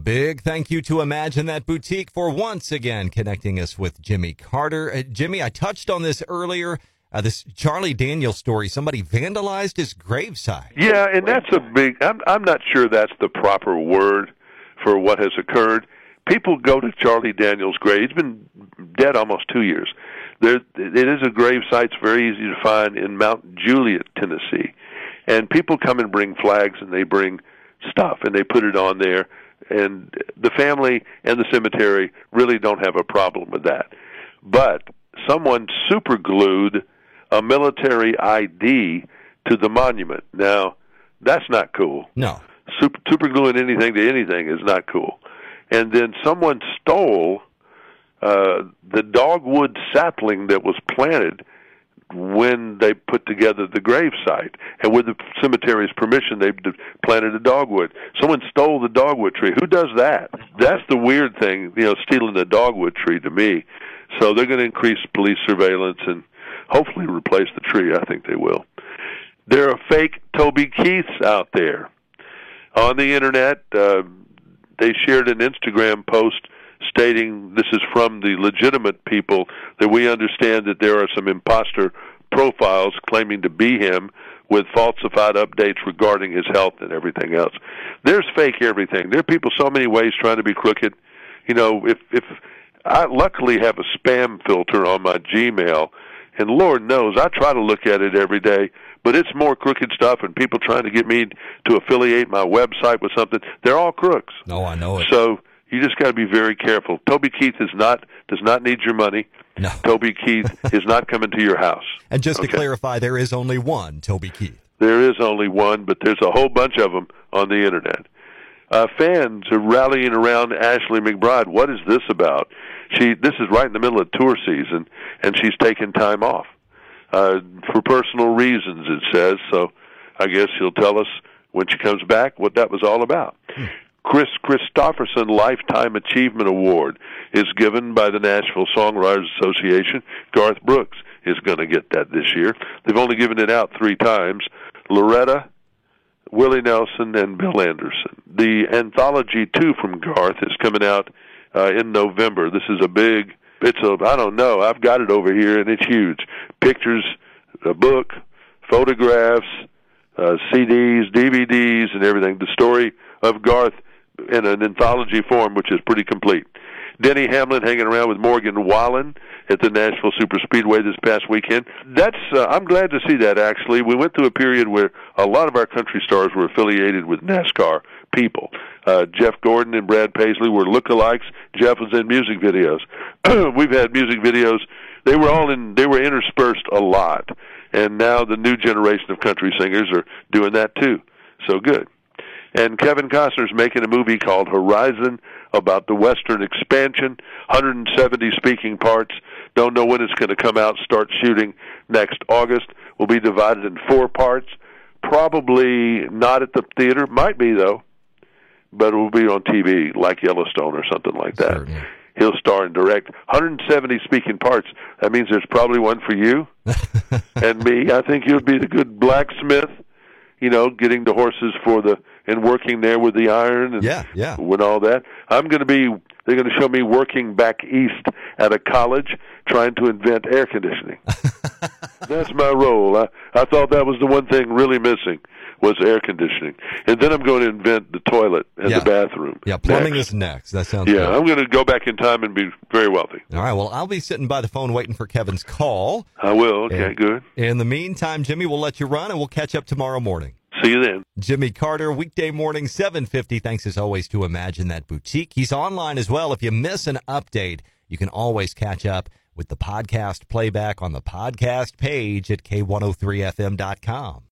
Big thank you to Imagine That Boutique for once again connecting us with Jimmy Carter. Uh, Jimmy, I touched on this earlier. Uh, this Charlie Daniels story. Somebody vandalized his gravesite. Yeah, and that's a big. I'm I'm not sure that's the proper word for what has occurred. People go to Charlie Daniels' grave. He's been dead almost two years. There, it is a grave site. It's very easy to find in Mount Juliet, Tennessee, and people come and bring flags and they bring stuff and they put it on there. And the family and the cemetery really don't have a problem with that. But someone super glued a military ID to the monument. Now, that's not cool. No. Super, super gluing anything to anything is not cool. And then someone stole uh, the dogwood sapling that was planted when they put together the gravesite. And with the cemetery's permission, they planted a dogwood. Someone stole the dogwood tree. Who does that? That's the weird thing, you know, stealing the dogwood tree to me. So they're going to increase police surveillance and hopefully replace the tree. I think they will. There are fake Toby Keiths out there on the internet. Uh, they shared an Instagram post stating this is from the legitimate people that we understand that there are some imposter profiles claiming to be him with falsified updates regarding his health and everything else. There's fake everything. There are people so many ways trying to be crooked. You know, if if I luckily have a spam filter on my Gmail and Lord knows I try to look at it every day, but it's more crooked stuff and people trying to get me to affiliate my website with something. They're all crooks. No, I know it. So you just got to be very careful. Toby Keith is not does not need your money. No. Toby Keith is not coming to your house. And just Okay. to clarify, there is only one Toby Keith. There is only one, but there's a whole bunch of them on the internet. Uh, fans are rallying around Ashley McBryde. What is this about? She this is right in the middle of tour season, and she's taking time off uh, for personal reasons. It says so. I guess she'll tell us when she comes back what that was all about. Kris Kristofferson Lifetime Achievement Award is given by the Nashville Songwriters Association. Garth Brooks is going to get that this year. They've only given it out three times. Loretta, Willie Nelson, and Bill Anderson. The anthology two from Garth is coming out uh, in November. This is a big. It's a. I don't know. I've got it over here, and it's huge. Pictures, a book, photographs, uh, CDs, DVDs, and everything. The story of Garth in an anthology form, which is pretty complete. Denny Hamlin hanging around with Morgan Wallen at the Nashville Super Speedway this past weekend. That's uh, I'm glad to see that actually. We went through a period where a lot of our country stars were affiliated with NASCAR people. Uh, Jeff Gordon and Brad Paisley were lookalikes. Jeff was in music videos. We've had music videos. They were all in. They were interspersed a lot, and now the new generation of country singers are doing that too. So good. And Kevin Costner's making a movie called Horizon about the Western expansion. 170 speaking parts. Don't know when it's going to come out. Start shooting next August. Will be divided in four parts. Probably not at the theater. Might be though, but it will be on TV like Yellowstone or something like that. Certainly. He'll star and direct 170 speaking parts. That means there's probably one for you and me. I think you'll be the good blacksmith. You know, getting the horses for the and working there with the iron and Yeah, yeah. with all that. I'm going to be. They're going to show me working back east at a college trying to invent air conditioning. That's my role. I, I thought that was the one thing really missing was air conditioning, and then I'm going to invent the toilet and Yeah. the bathroom. Yeah, plumbing next. is next. That sounds Yeah. I'm going to go back in time and be very wealthy. All right. Well, I'll be sitting by the phone waiting for Kevin's call. I will. Okay, Yeah. good. In the meantime, Jimmy, we'll let you run and we'll catch up tomorrow morning. See you then. Jimmy Carter, weekday morning, 750. Thanks as always to Imagine That Boutique. He's online as well. If you miss an update, you can always catch up with the podcast playback on the podcast page at k103fm.com.